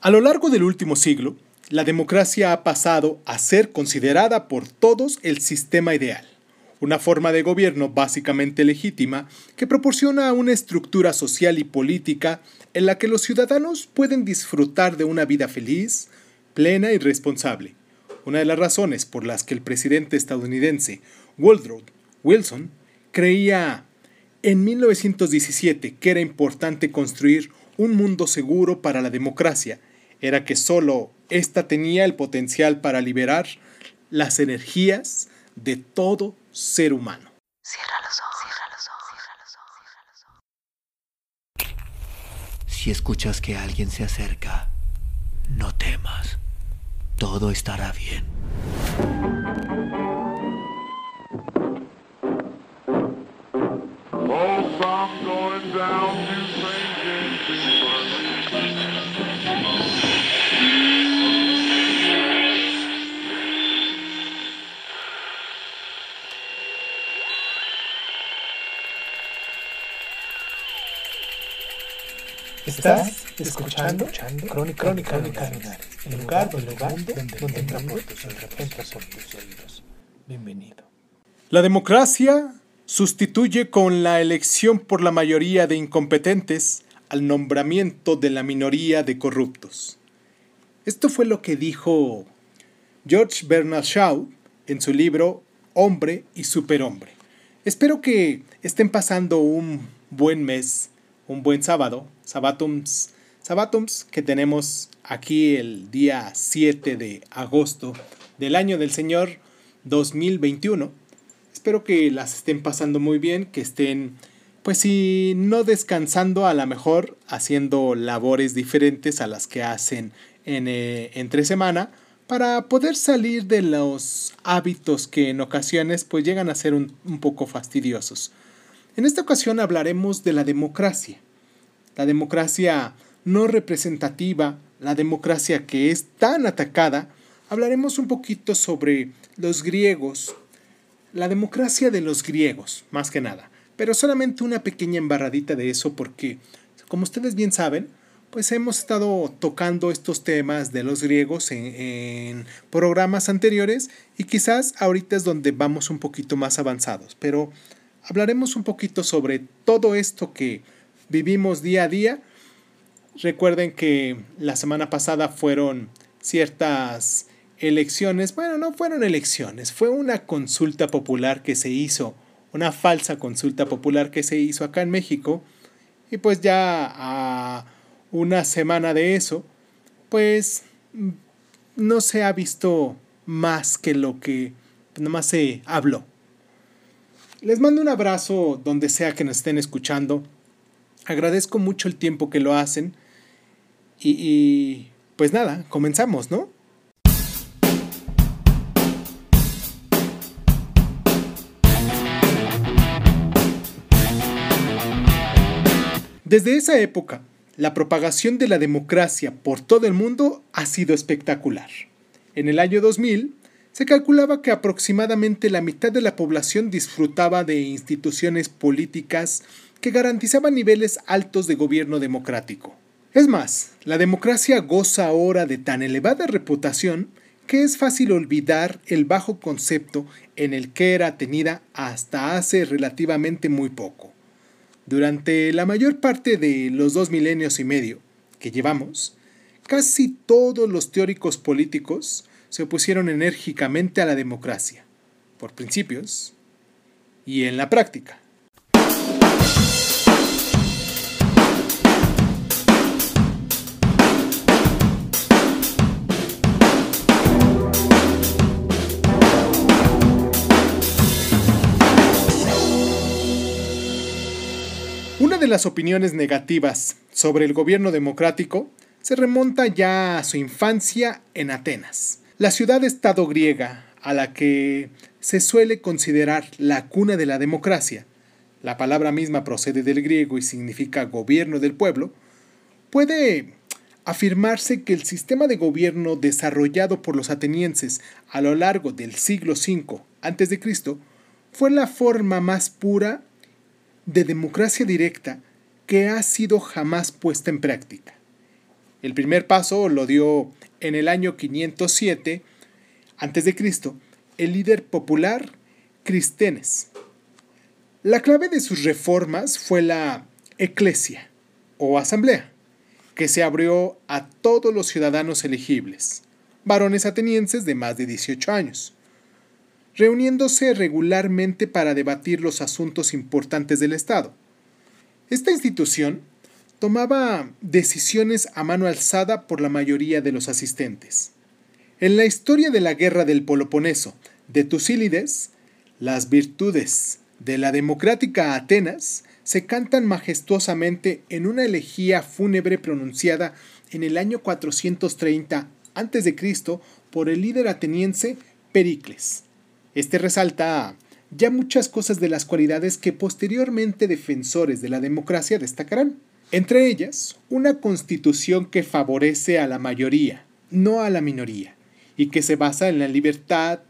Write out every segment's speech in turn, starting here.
A lo largo del último siglo, la democracia ha pasado a ser considerada por todos el sistema ideal, una forma de gobierno básicamente legítima que proporciona una estructura social y política en la que los ciudadanos pueden disfrutar de una vida feliz, plena y responsable. Una de las razones por las que el presidente estadounidense Woodrow Wilson creía en 1917 que era importante construir un mundo seguro para la democracia era que solo ésta tenía el potencial para liberar las energías de todo ser humano. Cierra los ojos, cierra los ojos, cierra los ojos, Si escuchas que alguien se acerca, no temas. Todo estará bien. Estás escuchando, Crónica, Crónica, Crónica el lugar, donde, donde, donde entra por tus oídos. Bienvenido. La democracia sustituye con la elección por la mayoría de incompetentes al nombramiento de la minoría de corruptos. Esto fue lo que dijo George Bernard Shaw en su libro Hombre y Superhombre. Espero que estén pasando un buen mes, un buen sábado, Sabatums, Sabatums que tenemos aquí el día 7 de agosto del año del Señor 2021 Espero que las estén pasando muy bien, que estén, pues si no descansando, a lo mejor haciendo labores diferentes a las que hacen en, eh, entre semana, para poder salir de los hábitos que en ocasiones pues llegan a ser un, un poco fastidiosos. En esta ocasión hablaremos de la democracia. La democracia no representativa, la democracia que es tan atacada, hablaremos un poquito sobre los griegos, la democracia de los griegos, más que nada. Pero solamente una pequeña embarradita de eso porque, como ustedes bien saben, pues hemos estado tocando estos temas de los griegos en, programas anteriores y quizás ahorita es donde vamos un poquito más avanzados. Pero hablaremos un poquito sobre todo esto que vivimos día a día. Recuerden que la semana pasada fueron ciertas elecciones, bueno, no fueron elecciones, fue una consulta popular que se hizo, una falsa consulta popular que se hizo acá en México, y pues ya a una semana de eso, pues no se ha visto más que lo que nomás se habló. Les mando un abrazo donde sea que nos estén escuchando. Agradezco mucho el tiempo que lo hacen. Y, pues nada, comenzamos, ¿no? Desde esa época, la propagación de la democracia por todo el mundo ha sido espectacular. En el año 2000, se calculaba que aproximadamente la mitad de la población disfrutaba de instituciones políticas que garantizaban niveles altos de gobierno democrático. Es más, la democracia goza ahora de tan elevada reputación que es fácil olvidar el bajo concepto en el que era tenida hasta hace relativamente muy poco. Durante la mayor parte de los dos milenios y medio que llevamos, casi todos los teóricos políticos se opusieron enérgicamente a la democracia, por principios y en la práctica. Una de las opiniones negativas sobre el gobierno democrático se remonta ya a su infancia en Atenas, la ciudad-estado griega a la que se suele considerar la cuna de la democracia. La palabra misma procede del griego y significa gobierno del pueblo. Puede afirmarse que el sistema de gobierno desarrollado por los atenienses a lo largo del siglo V a.C. fue la forma más pura de democracia directa que ha sido jamás puesta en práctica. El primer paso lo dio en el año 507 a.C. el líder popular Cristenes. La clave de sus reformas fue la eclesia o asamblea, que se abrió a todos los ciudadanos elegibles, varones atenienses de más de 18 años, reuniéndose regularmente para debatir los asuntos importantes del Estado. Esta institución tomaba decisiones a mano alzada por la mayoría de los asistentes. En la historia de la guerra del Peloponeso de Tucílides, las virtudes de la democrática Atenas se cantan majestuosamente en una elegía fúnebre pronunciada en el año 430 a.C. por el líder ateniense Pericles. Este resalta ya muchas cosas de las cualidades que posteriormente defensores de la democracia destacarán. Entre ellas, una constitución que favorece a la mayoría, no a la minoría, y que se basa en la libertad,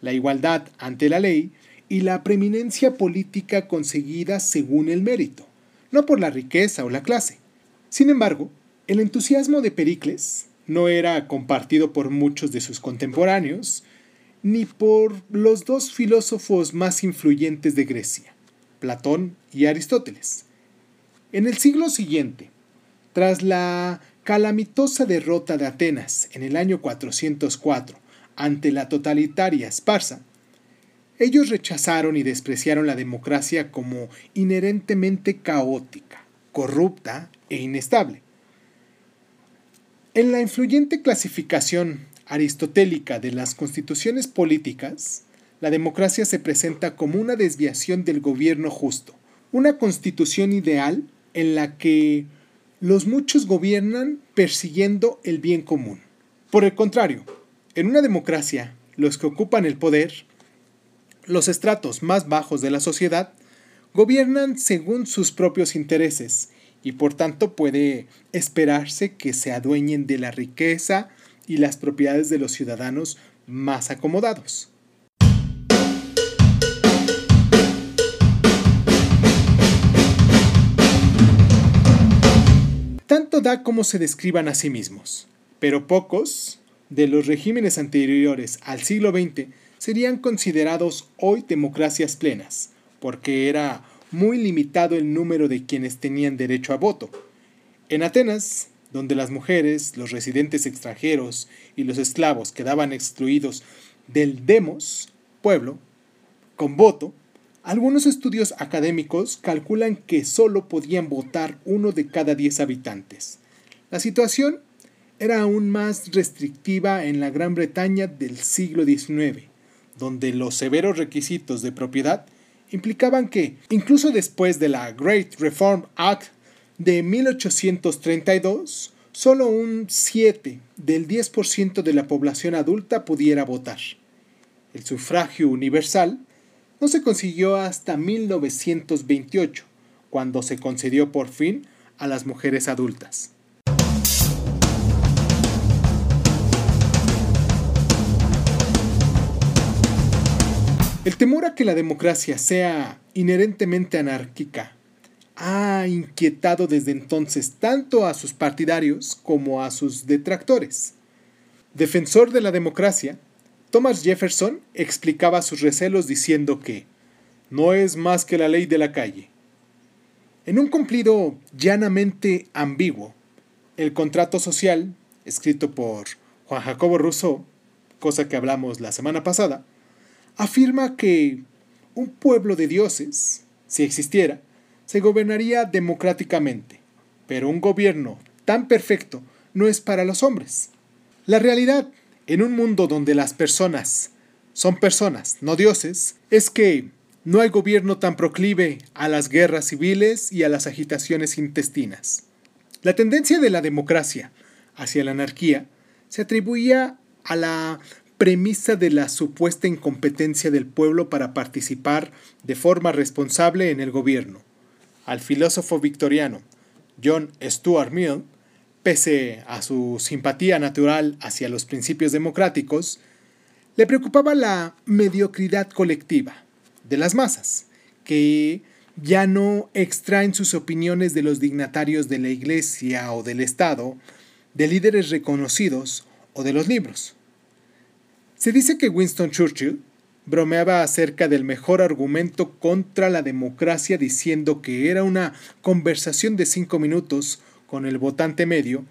la igualdad ante la ley y la preeminencia política conseguida según el mérito, no por la riqueza o la clase. Sin embargo, el entusiasmo de Pericles no era compartido por muchos de sus contemporáneos, ni por los dos filósofos más influyentes de Grecia, Platón y Aristóteles. En el siglo siguiente, tras la calamitosa derrota de Atenas en el año 404 ante la totalitaria Esparza, ellos rechazaron y despreciaron la democracia como inherentemente caótica, corrupta e inestable. En la influyente clasificación aristotélica de las constituciones políticas, la democracia se presenta como una desviación del gobierno justo, una constitución ideal en la que los muchos gobiernan persiguiendo el bien común. Por el contrario, en una democracia, los que ocupan el poder los estratos más bajos de la sociedad gobiernan según sus propios intereses y por tanto puede esperarse que se adueñen de la riqueza y las propiedades de los ciudadanos más acomodados. Tanto da como se describan a sí mismos, pero pocos de los regímenes anteriores al siglo XX serían considerados hoy democracias plenas, porque era muy limitado el número de quienes tenían derecho a voto. En Atenas, donde las mujeres, los residentes extranjeros y los esclavos quedaban excluidos del demos, pueblo, con voto, algunos estudios académicos calculan que solo podían votar uno de cada diez habitantes. La situación era aún más restrictiva en la Gran Bretaña del siglo XIX, donde los severos requisitos de propiedad implicaban que, incluso después de la Great Reform Act de 1832, solo un 7 del 10% de la población adulta pudiera votar. El sufragio universal no se consiguió hasta 1928, cuando se concedió por fin a las mujeres adultas. El temor a que la democracia sea inherentemente anárquica ha inquietado desde entonces tanto a sus partidarios como a sus detractores. Defensor de la democracia, Thomas Jefferson explicaba sus recelos diciendo que no es más que la ley de la calle. En un cumplido llanamente ambiguo, el contrato social, escrito por Juan Jacobo Rousseau, cosa que hablamos la semana pasada, afirma que un pueblo de dioses, si existiera, se gobernaría democráticamente, pero un gobierno tan perfecto no es para los hombres. La realidad, en un mundo donde las personas son personas, no dioses, es que no hay gobierno tan proclive a las guerras civiles y a las agitaciones intestinas. La tendencia de la democracia hacia la anarquía se atribuía a la premisa de la supuesta incompetencia del pueblo para participar de forma responsable en el gobierno. Al filósofo victoriano John Stuart Mill, pese a su simpatía natural hacia los principios democráticos, le preocupaba la mediocridad colectiva de las masas, que ya no extraen sus opiniones de los dignatarios de la Iglesia o del Estado, de líderes reconocidos o de los libros. Se dice que Winston Churchill bromeaba acerca del mejor argumento contra la democracia diciendo que era una conversación de cinco minutos con el votante medio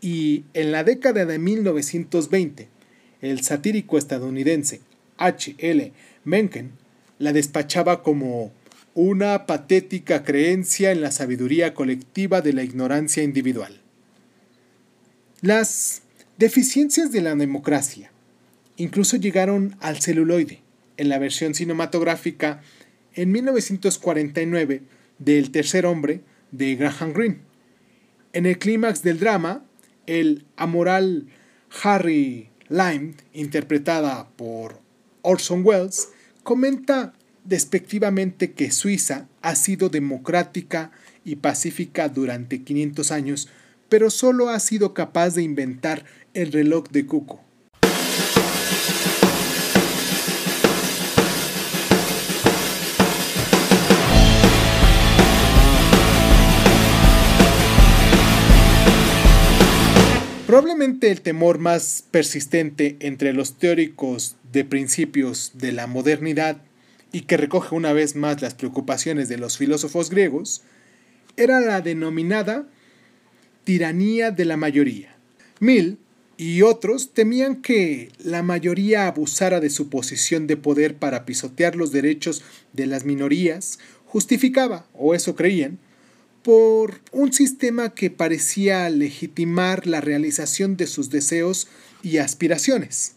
y en la década de 1920 el satírico estadounidense H. L. Mencken la despachaba como una patética creencia en la sabiduría colectiva de la ignorancia individual. Las deficiencias de la democracia incluso llegaron al celuloide en la versión cinematográfica en 1949 del Tercer Hombre de Graham Greene. En el clímax del drama, el amoral Harry Lime, interpretada por Orson Welles, comenta despectivamente que Suiza ha sido democrática y pacífica durante 500 años, pero solo ha sido capaz de inventar el reloj de cuco. Probablemente el temor más persistente entre los teóricos de principios de la modernidad y que recoge una vez más las preocupaciones de los filósofos griegos era la denominada tiranía de la mayoría. Mill y otros temían que la mayoría abusara de su posición de poder para pisotear los derechos de las minorías, justificaba, o eso creían, por un sistema que parecía legitimar la realización de sus deseos y aspiraciones.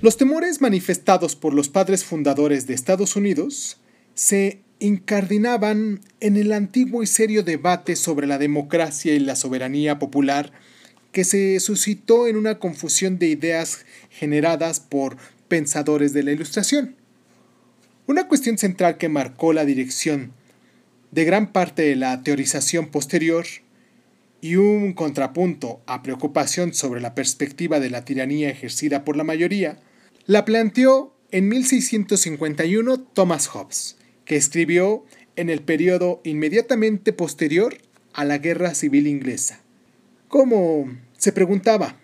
Los temores manifestados por los padres fundadores de Estados Unidos se incardinaban en el antiguo y serio debate sobre la democracia y la soberanía popular que se suscitó en una confusión de ideas generadas por pensadores de la Ilustración. Una cuestión central que marcó la dirección de gran parte de la teorización posterior y un contrapunto a preocupación sobre la perspectiva de la tiranía ejercida por la mayoría, la planteó en 1651 Thomas Hobbes que escribió en el periodo inmediatamente posterior a la Guerra Civil Inglesa. Como se preguntaba,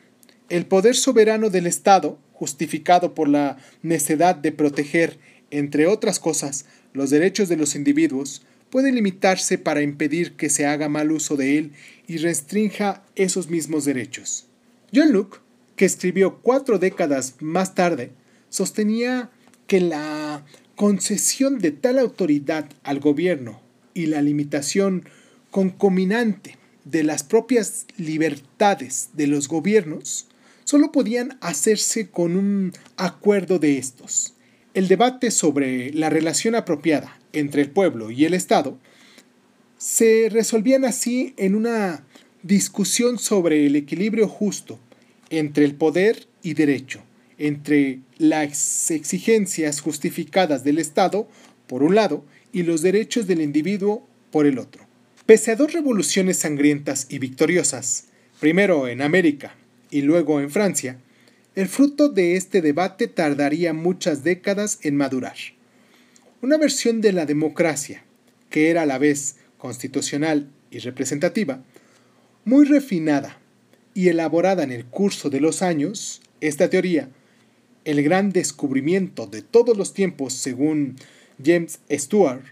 el poder soberano del Estado, justificado por la necedad de proteger, entre otras cosas, los derechos de los individuos, puede limitarse para impedir que se haga mal uso de él y restrinja esos mismos derechos. John Locke, que escribió cuatro décadas más tarde, sostenía que la concesión de tal autoridad al gobierno y la limitación concominante de las propias libertades de los gobiernos solo podían hacerse con un acuerdo de estos. El debate sobre la relación apropiada entre el pueblo y el Estado se resolvían así en una discusión sobre el equilibrio justo entre el poder y derecho entre las exigencias justificadas del Estado, por un lado, y los derechos del individuo, por el otro. Pese a dos revoluciones sangrientas y victoriosas, primero en América y luego en Francia, el fruto de este debate tardaría muchas décadas en madurar. Una versión de la democracia, que era a la vez constitucional y representativa, muy refinada y elaborada en el curso de los años, esta teoría el gran descubrimiento de todos los tiempos según James Stuart,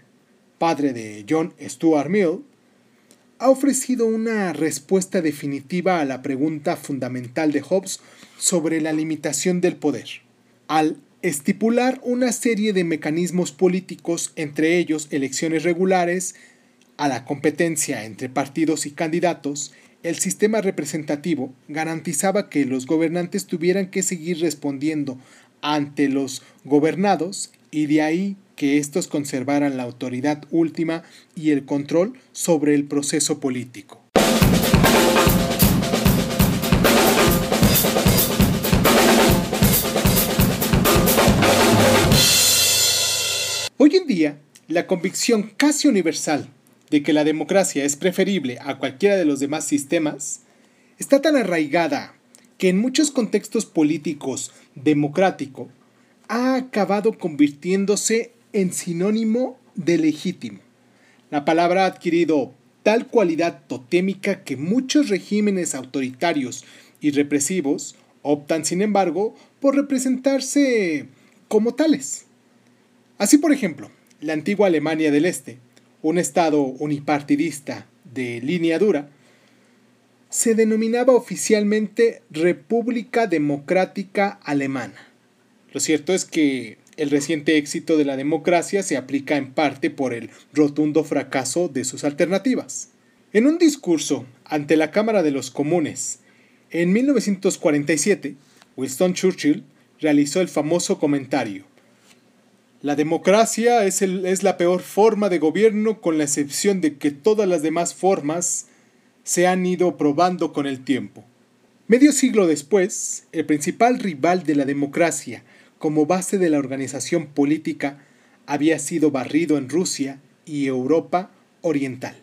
padre de John Stuart Mill, ha ofrecido una respuesta definitiva a la pregunta fundamental de Hobbes sobre la limitación del poder, al estipular una serie de mecanismos políticos, entre ellos elecciones regulares, a la competencia entre partidos y candidatos, el sistema representativo garantizaba que los gobernantes tuvieran que seguir respondiendo ante los gobernados y de ahí que éstos conservaran la autoridad última y el control sobre el proceso político. Hoy en día, la convicción casi universal de que la democracia es preferible a cualquiera de los demás sistemas, está tan arraigada que en muchos contextos políticos democrático ha acabado convirtiéndose en sinónimo de legítimo. La palabra ha adquirido tal cualidad totémica que muchos regímenes autoritarios y represivos optan, sin embargo, por representarse como tales. Así, por ejemplo, la antigua Alemania del Este, un estado unipartidista de línea dura, se denominaba oficialmente República Democrática Alemana. Lo cierto es que el reciente éxito de la democracia se aplica en parte por el rotundo fracaso de sus alternativas. En un discurso ante la Cámara de los Comunes en 1947, Winston Churchill realizó el famoso comentario. La democracia es, es, la peor forma de gobierno con la excepción de que todas las demás formas se han ido probando con el tiempo. Medio siglo después, el principal rival de la democracia como base de la organización política había sido barrido en Rusia y Europa Oriental.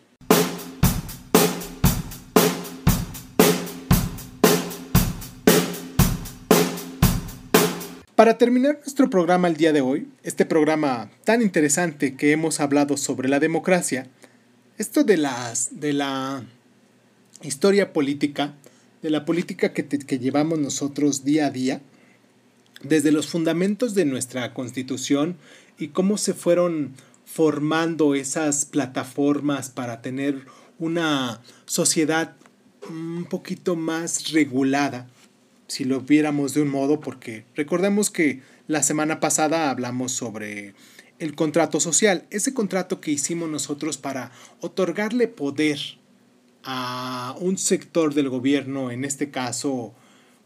Para terminar nuestro programa el día de hoy, este programa tan interesante que hemos hablado sobre la democracia, esto de, las, de la historia política, de la política que, que llevamos nosotros día a día, desde los fundamentos de nuestra constitución y cómo se fueron formando esas plataformas para tener una sociedad un poquito más regulada, si lo viéramos de un modo, porque recordemos que la semana pasada hablamos sobre el contrato social, ese contrato que hicimos nosotros para otorgarle poder a un sector del gobierno, en este caso,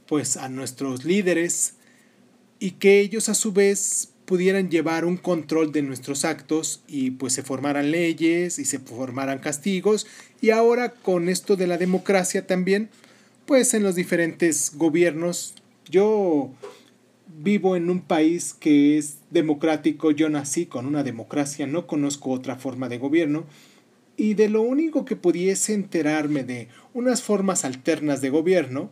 pues a nuestros líderes, y que ellos a su vez pudieran llevar un control de nuestros actos y pues se formaran leyes y se formaran castigos. Y ahora con esto de la democracia también pues en los diferentes gobiernos. Yo vivo en un país que es democrático. Yo nací con una democracia no conozco otra forma de gobierno. Y de lo único que pudiese enterarme de unas formas alternas de gobierno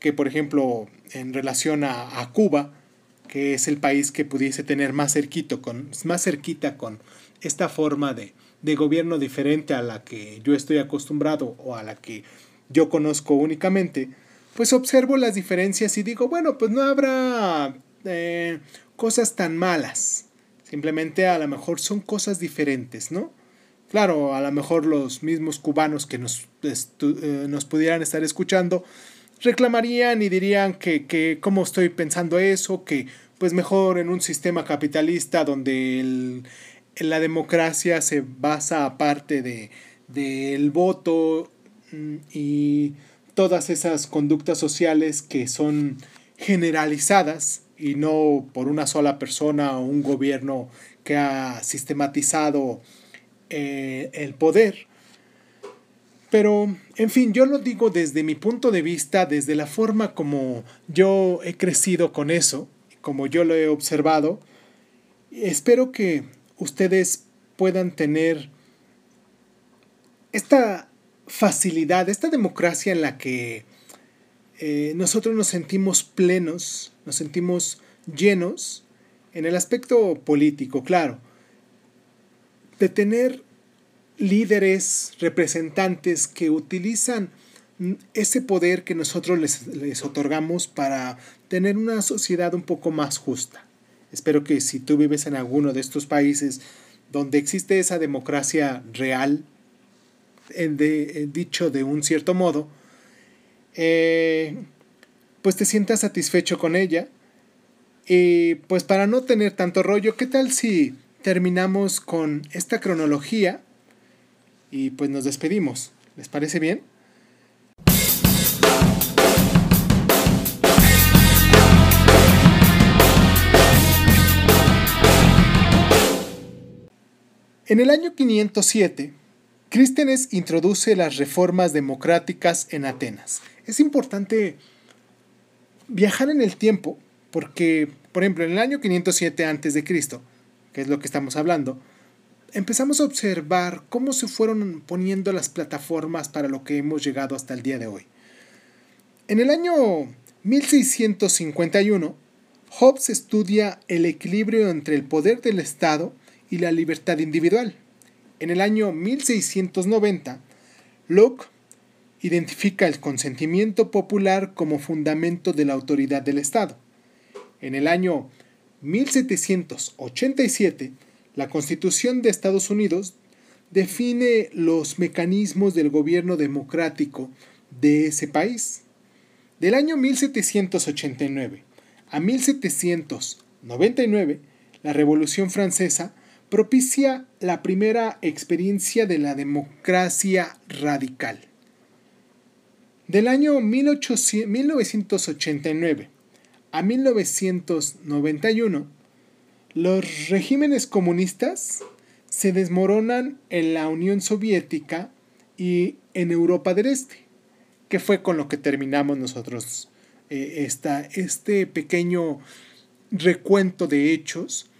que por ejemplo en relación a, a Cuba que es el país que pudiese tener más, cerquito con, más cerquita con esta forma de, de gobierno diferente a la que yo estoy acostumbrado o a la que yo conozco únicamente, pues observo las diferencias y digo, bueno, pues no habrá eh, cosas tan malas. Simplemente a lo mejor son cosas diferentes, ¿no? Claro, a lo mejor los mismos cubanos que nos, eh, nos pudieran estar escuchando, reclamarían y dirían que, que cómo estoy pensando eso, que pues mejor en un sistema capitalista donde la democracia se basa aparte de del voto y todas esas conductas sociales que son generalizadas y no por una sola persona o un gobierno que ha sistematizado eh, el poder, pero, en fin, yo lo digo desde mi punto de vista, desde la forma como yo he crecido con eso, como yo lo he observado. Espero que ustedes puedan tener esta facilidad, esta democracia en la que eh, nosotros nos sentimos plenos, nos sentimos llenos en el aspecto político, claro, de tener líderes, representantes que utilizan ese poder que nosotros les, otorgamos para tener una sociedad un poco más justa. Espero que si tú vives en alguno de estos países donde existe esa democracia real, de, dicho de un cierto modo, eh, pues te sientas satisfecho con ella. Y pues para no tener tanto rollo, ¿qué tal si terminamos con esta cronología y pues nos despedimos. ¿Les parece bien? En el año 507, Crístenes introduce las reformas democráticas en Atenas. Es importante viajar en el tiempo porque, por ejemplo, en el año 507 a.C., que es lo que estamos hablando, empezamos a observar cómo se fueron poniendo las plataformas para lo que hemos llegado hasta el día de hoy. En el año 1651, Hobbes estudia el equilibrio entre el poder del Estado y la libertad individual. En el año 1690, Locke identifica el consentimiento popular como fundamento de la autoridad del Estado. En el año 1787, la Constitución de Estados Unidos define los mecanismos del gobierno democrático de ese país. Del año 1789 a 1799, la Revolución Francesa propicia la primera experiencia de la democracia radical. Del año 1989 a 1991, los regímenes comunistas se desmoronan en la Unión Soviética y en Europa del Este, que fue con lo que terminamos nosotros eh, este pequeño recuento de hechos.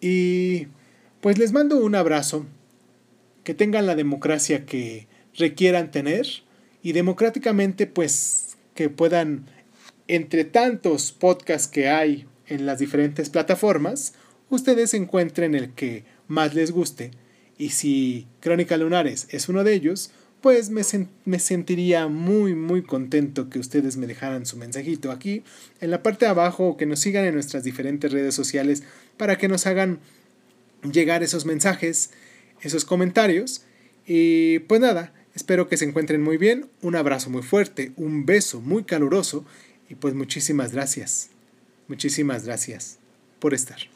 Y pues les mando un abrazo, que tengan la democracia que requieran tener y democráticamente pues que puedan, entre tantos podcasts que hay en las diferentes plataformas, ustedes encuentren el que más les guste. Y si Crónica Lunares es uno de ellos, pues me, me, sentiría muy muy contento que ustedes me dejaran su mensajito aquí en la parte de abajo o que nos sigan en nuestras diferentes redes sociales para que nos hagan llegar esos mensajes, esos comentarios. Y pues nada, Espero que se encuentren muy bien, un abrazo muy fuerte, un beso muy caluroso y pues muchísimas gracias. Muchísimas gracias por estar.